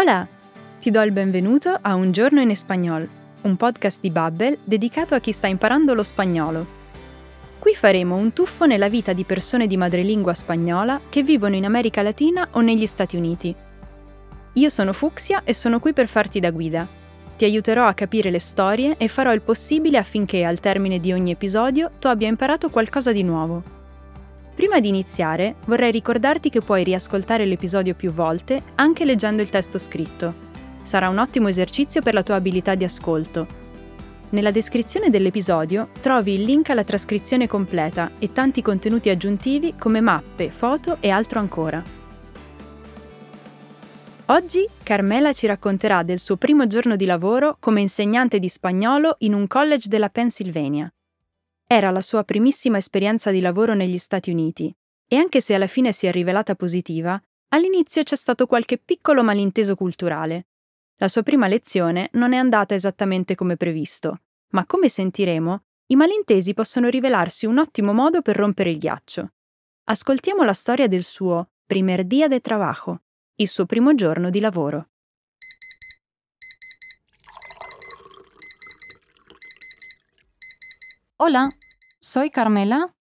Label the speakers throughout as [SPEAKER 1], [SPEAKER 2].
[SPEAKER 1] Hola! Ti do il benvenuto a Un giorno in espagnol, un podcast di Babbel dedicato a chi sta imparando lo spagnolo. Qui faremo un tuffo nella vita di persone di madrelingua spagnola che vivono in America Latina o negli Stati Uniti. Io sono Fuxia e sono qui per farti da guida. Ti aiuterò a capire le storie e farò il possibile affinché al termine di ogni episodio tu abbia imparato qualcosa di nuovo. Prima di iniziare, vorrei ricordarti che puoi riascoltare l'episodio più volte anche leggendo il testo scritto. Sarà un ottimo esercizio per la tua abilità di ascolto. Nella descrizione dell'episodio trovi il link alla trascrizione completa e tanti contenuti aggiuntivi come mappe, foto e altro ancora. Oggi Carmela ci racconterà del suo primo giorno di lavoro come insegnante di spagnolo in un college della Pennsylvania. Era la sua primissima esperienza di lavoro negli Stati Uniti e anche se alla fine si è rivelata positiva, all'inizio c'è stato qualche piccolo malinteso culturale. La sua prima lezione non è andata esattamente come previsto, ma come sentiremo, i malintesi possono rivelarsi un ottimo modo per rompere il ghiaccio. Ascoltiamo la storia del suo primer día de trabajo, il suo primo giorno di lavoro.
[SPEAKER 2] Hola, soy Carmela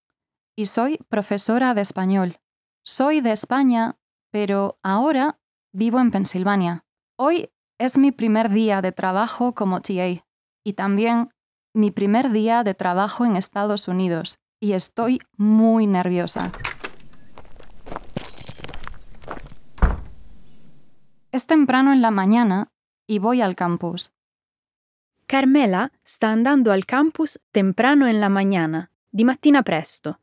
[SPEAKER 2] y soy profesora de español. Soy de España, pero ahora vivo en Pensilvania. Hoy es mi primer día de trabajo como TA y también mi primer día de trabajo en Estados Unidos y estoy muy nerviosa. Es temprano en la mañana y voy al campus.
[SPEAKER 1] Carmela sta andando al campus temprano en la mañana, di mattina presto.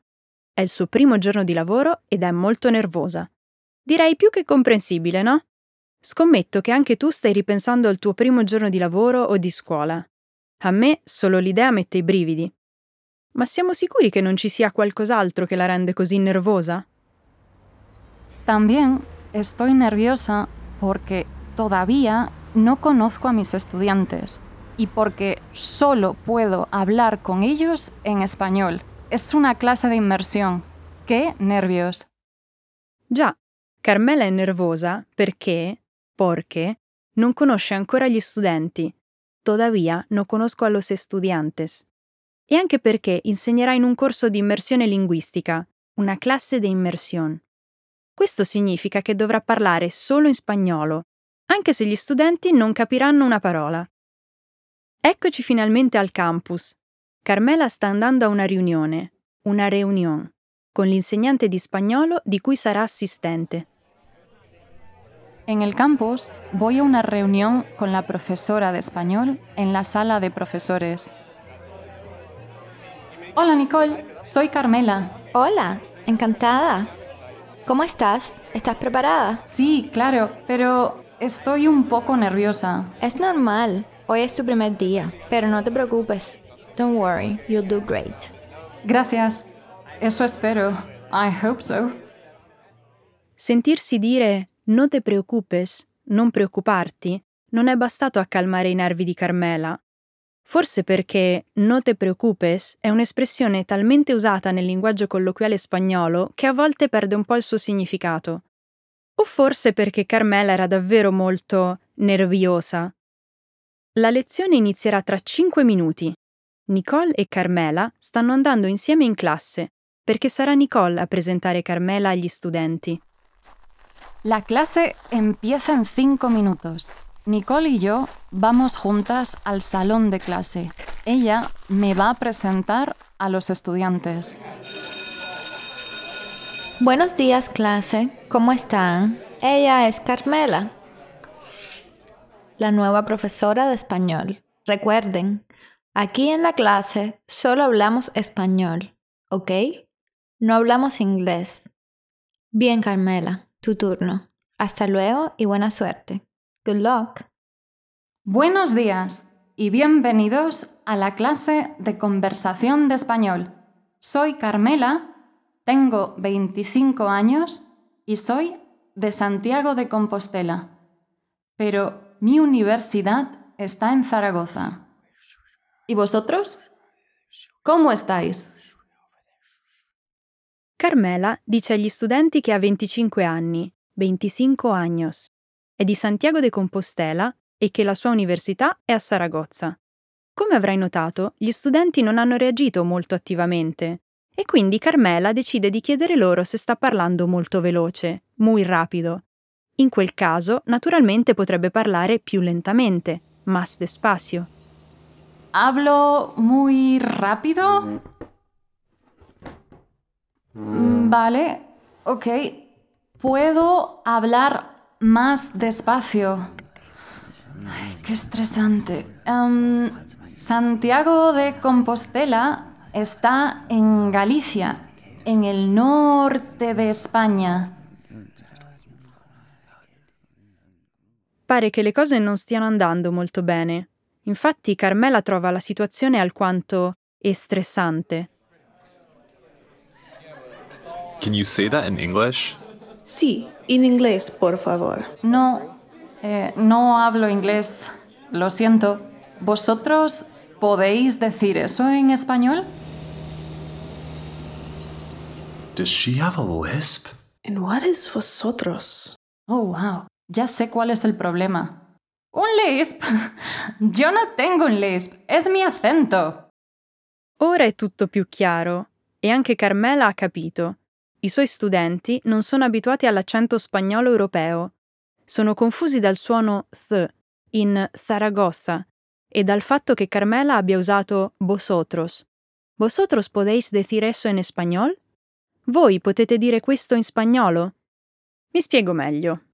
[SPEAKER 1] È il suo primo giorno di lavoro ed è molto nervosa. Direi più che comprensibile, no? Scommetto che anche tu stai ripensando al tuo primo giorno di lavoro o di scuola. A me solo l'idea mette i brividi. Ma siamo sicuri che non ci sia qualcos'altro che la rende così nervosa?
[SPEAKER 2] También estoy nerviosa porque todavía no conozco a mis estudiantes. Y porque solo puedo hablar con ellos en español. Es una clase de inmersión. ¡Qué nervios!
[SPEAKER 1] Già, Carmela è nervosa perché, porque, non conosce ancora gli studenti. Todavía no conozco a los estudiantes. E anche perché insegnerà in un corso di immersione linguistica, una classe di immersione. Questo significa che dovrà parlare solo in spagnolo, anche se gli studenti non capiranno una parola. Eccoci finalmente al campus. Carmela sta andando a una riunione, una reunión, con l'insegnante di spagnolo di cui sarà assistente.
[SPEAKER 2] En el campus voy a una reunión con la profesora de español en la sala de profesores. Hola Nicole, soy Carmela.
[SPEAKER 3] Hola, encantada. ¿Cómo estás? ¿Estás preparada?
[SPEAKER 2] Sí, claro, pero estoy un poco nerviosa.
[SPEAKER 3] Es normal. Hoy es tu primer día, pero no te preocupes. Don't worry, you'll do great.
[SPEAKER 2] Gracias. Eso espero. I hope so.
[SPEAKER 1] Sentirsi dire non te preoccupes, non preoccuparti, non è bastato a calmare i nervi di Carmela. Forse perché no te preoccupes è un'espressione talmente usata nel linguaggio colloquiale spagnolo che a volte perde un po' il suo significato. O forse perché Carmela era davvero molto nerviosa la lezione inizierà tra 5 minuti. Nicole e Carmela stanno andando insieme in classe, perché sarà Nicole a presentare Carmela agli studenti.
[SPEAKER 2] La clase empieza en 5 minutos. Nicole y yo vamos juntas al salón de clase. Ella me va a presentar a los estudiantes.
[SPEAKER 3] Buenos días, clase. ¿Cómo están? Ella es Carmela la nueva profesora de español. Recuerden, aquí en la clase solo hablamos español, ¿ok? No hablamos inglés. Bien, Carmela, tu turno. Hasta luego y buena suerte. Good luck.
[SPEAKER 2] Buenos días y bienvenidos a la clase de conversación de español. Soy Carmela, tengo 25 años y soy de Santiago de Compostela. Pero mi universidad está en Zaragoza. ¿Y vosotros? ¿Cómo estáis?
[SPEAKER 1] Carmela dice agli studenti che ha 25 anni, 25 años. è di Santiago de Compostela e che la sua università è a Saragozza. Come avrai notato, gli studenti non hanno reagito molto attivamente e quindi Carmela decide di chiedere loro se sta parlando molto veloce, muy rapido. In quel caso, naturalmente potrebbe parlare più lentamente, más despacio.
[SPEAKER 2] ¿Hablo muy rápido? Mm, Vale, ok. ¿Puedo hablar más despacio? Ay, qué estresante. Em, Santiago de Compostela está en Galicia, en el norte de España.
[SPEAKER 1] Pare che le cose non stiano andando molto bene. Infatti Carmela trova la situazione alquanto estressante.
[SPEAKER 4] Can you say that in English?
[SPEAKER 5] Sí, en inglés, por favor.
[SPEAKER 2] No, eh, no hablo inglés. Lo siento. ¿Vosotros podéis decir eso en español?
[SPEAKER 4] Does she have a lisp?
[SPEAKER 5] And what is vosotros?
[SPEAKER 2] Oh, wow. Ya sé cuál es el problema. ¿Un lisp? Yo no tengo un lisp. Es mi acento.
[SPEAKER 1] Ora è tutto più chiaro e anche Carmela ha capito. I suoi studenti non sono abituati all'accento spagnolo europeo. Sono confusi dal suono th in Zaragoza e dal fatto che Carmela abbia usato vosotros. Vosotros podéis decir eso en español? Voi potete dire questo in spagnolo? Mi spiego meglio.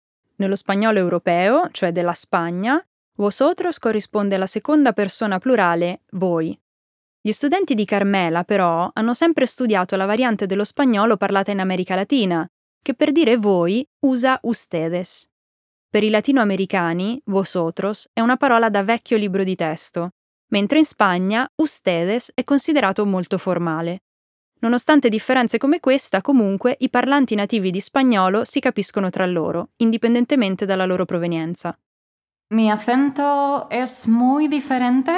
[SPEAKER 1] Nello spagnolo europeo, cioè della Spagna, vosotros corrisponde alla seconda persona plurale voi. Gli studenti di Carmela, però, hanno sempre studiato la variante dello spagnolo parlata in America Latina, che per dire voi usa ustedes. Per i latinoamericani, vosotros è una parola da vecchio libro di testo, mentre in Spagna ustedes è considerato molto formale. Nonostante differenze come questa, comunque, i parlanti nativi di spagnolo si capiscono tra loro, indipendentemente dalla loro provenienza.
[SPEAKER 2] Mi acento es muy diferente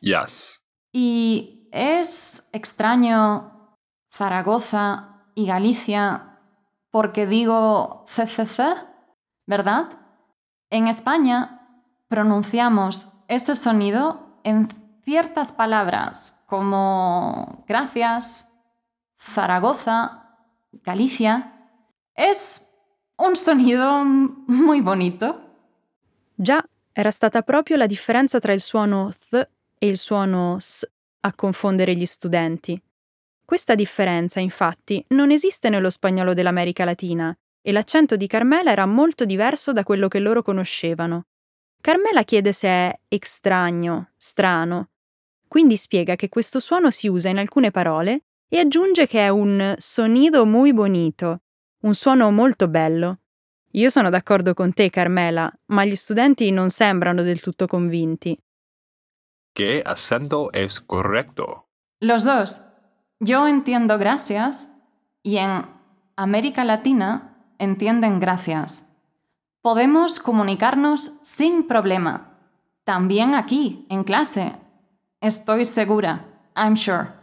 [SPEAKER 4] Yes.
[SPEAKER 2] y es extraño Zaragoza y Galicia porque digo CCC, ¿verdad? En España pronunciamos ese sonido en ciertas palabras como gracias, Zaragoza, Galicia. Es un sonido muy bonito.
[SPEAKER 1] Già, era stata proprio la differenza tra il suono th e il suono s a confondere gli studenti. Questa differenza, infatti, non esiste nello spagnolo dell'America Latina e l'accento di Carmela era molto diverso da quello che loro conoscevano. Carmela chiede se è extraño, strano. Quindi spiega che questo suono si usa in alcune parole e aggiunge che è un sonido muy bonito, un suono molto bello. Io sono d'accordo con te, Carmela, ma gli studenti non sembrano del tutto convinti.
[SPEAKER 4] ¿Qué acento es correcto?
[SPEAKER 2] Los dos. Yo entiendo gracias y en América Latina entienden gracias. Podemos comunicarnos sin problema. También aquí, en clase. Estoy segura. I'm sure.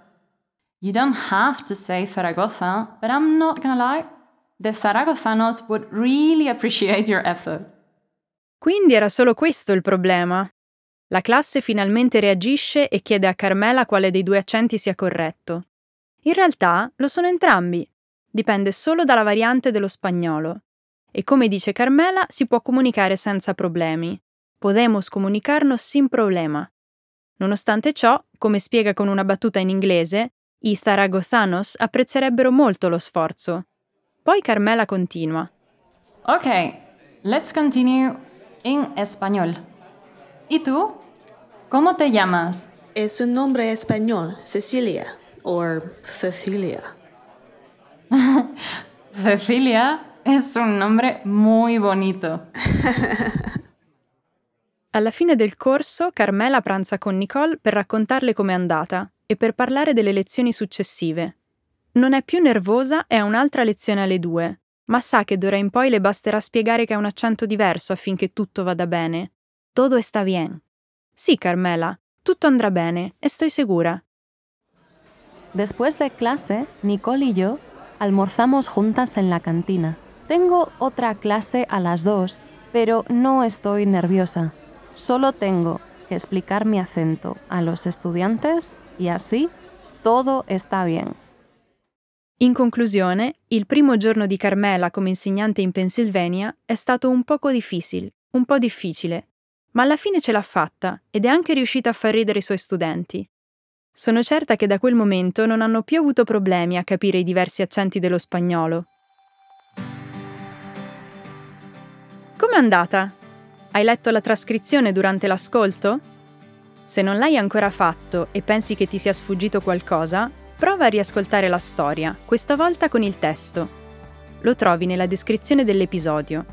[SPEAKER 2] You don't have to say Zaragoza, but I'm not gonna lie. The Zaragozanos would really appreciate your effort.
[SPEAKER 1] Quindi era solo questo il problema. La classe finalmente reagisce e chiede a Carmela quale dei due accenti sia corretto. In realtà lo sono entrambi. Dipende solo dalla variante dello spagnolo. E come dice Carmela, si può comunicare senza problemi. Podemos comunicarnos sin problema. Nonostante ciò, come spiega con una battuta in inglese, i zaragozanos apprezzerebbero molto lo sforzo. Poi Carmela continua.
[SPEAKER 2] Okay, let's continue in español. ¿Y tú? ¿Cómo te llamas?
[SPEAKER 5] Es un nombre español, Cecilia, o Cecilia.
[SPEAKER 2] Cecilia es un nombre muy bonito.
[SPEAKER 1] Alla fine del corso, Carmela pranza con Nicole per raccontarle com'è andata e per parlare delle lezioni successive. Non è più nervosa e ha un'altra lezione alle due, ma sa che d'ora in poi le basterà spiegare che ha un accento diverso affinché tutto vada bene. Todo está bien. Sì, Carmela, tutto andrà bene, e estoy segura.
[SPEAKER 6] Después de clase, Nicole y yo almorzamos juntas en la cantina. Tengo otra clase a las dos
[SPEAKER 2] pero no estoy nerviosa. Solo tengo que explicar mi acento a los estudiantes y así todo está bien.
[SPEAKER 1] In conclusione, il primo giorno di Carmela come insegnante in Pennsylvania è stato un poco difficile, un po' difficile, ma alla fine ce l'ha fatta ed è anche riuscita a far ridere i suoi studenti. Sono certa che da quel momento non hanno più avuto problemi a capire i diversi accenti dello spagnolo. Com'è andata? Hai letto la trascrizione durante l'ascolto? Se non l'hai ancora fatto e pensi che ti sia sfuggito qualcosa, prova a riascoltare la storia, questa volta con il testo. Lo trovi nella descrizione dell'episodio.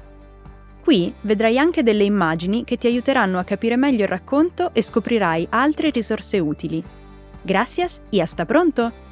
[SPEAKER 1] Qui vedrai anche delle immagini che ti aiuteranno a capire meglio il racconto e scoprirai altre risorse utili. Gracias y hasta pronto!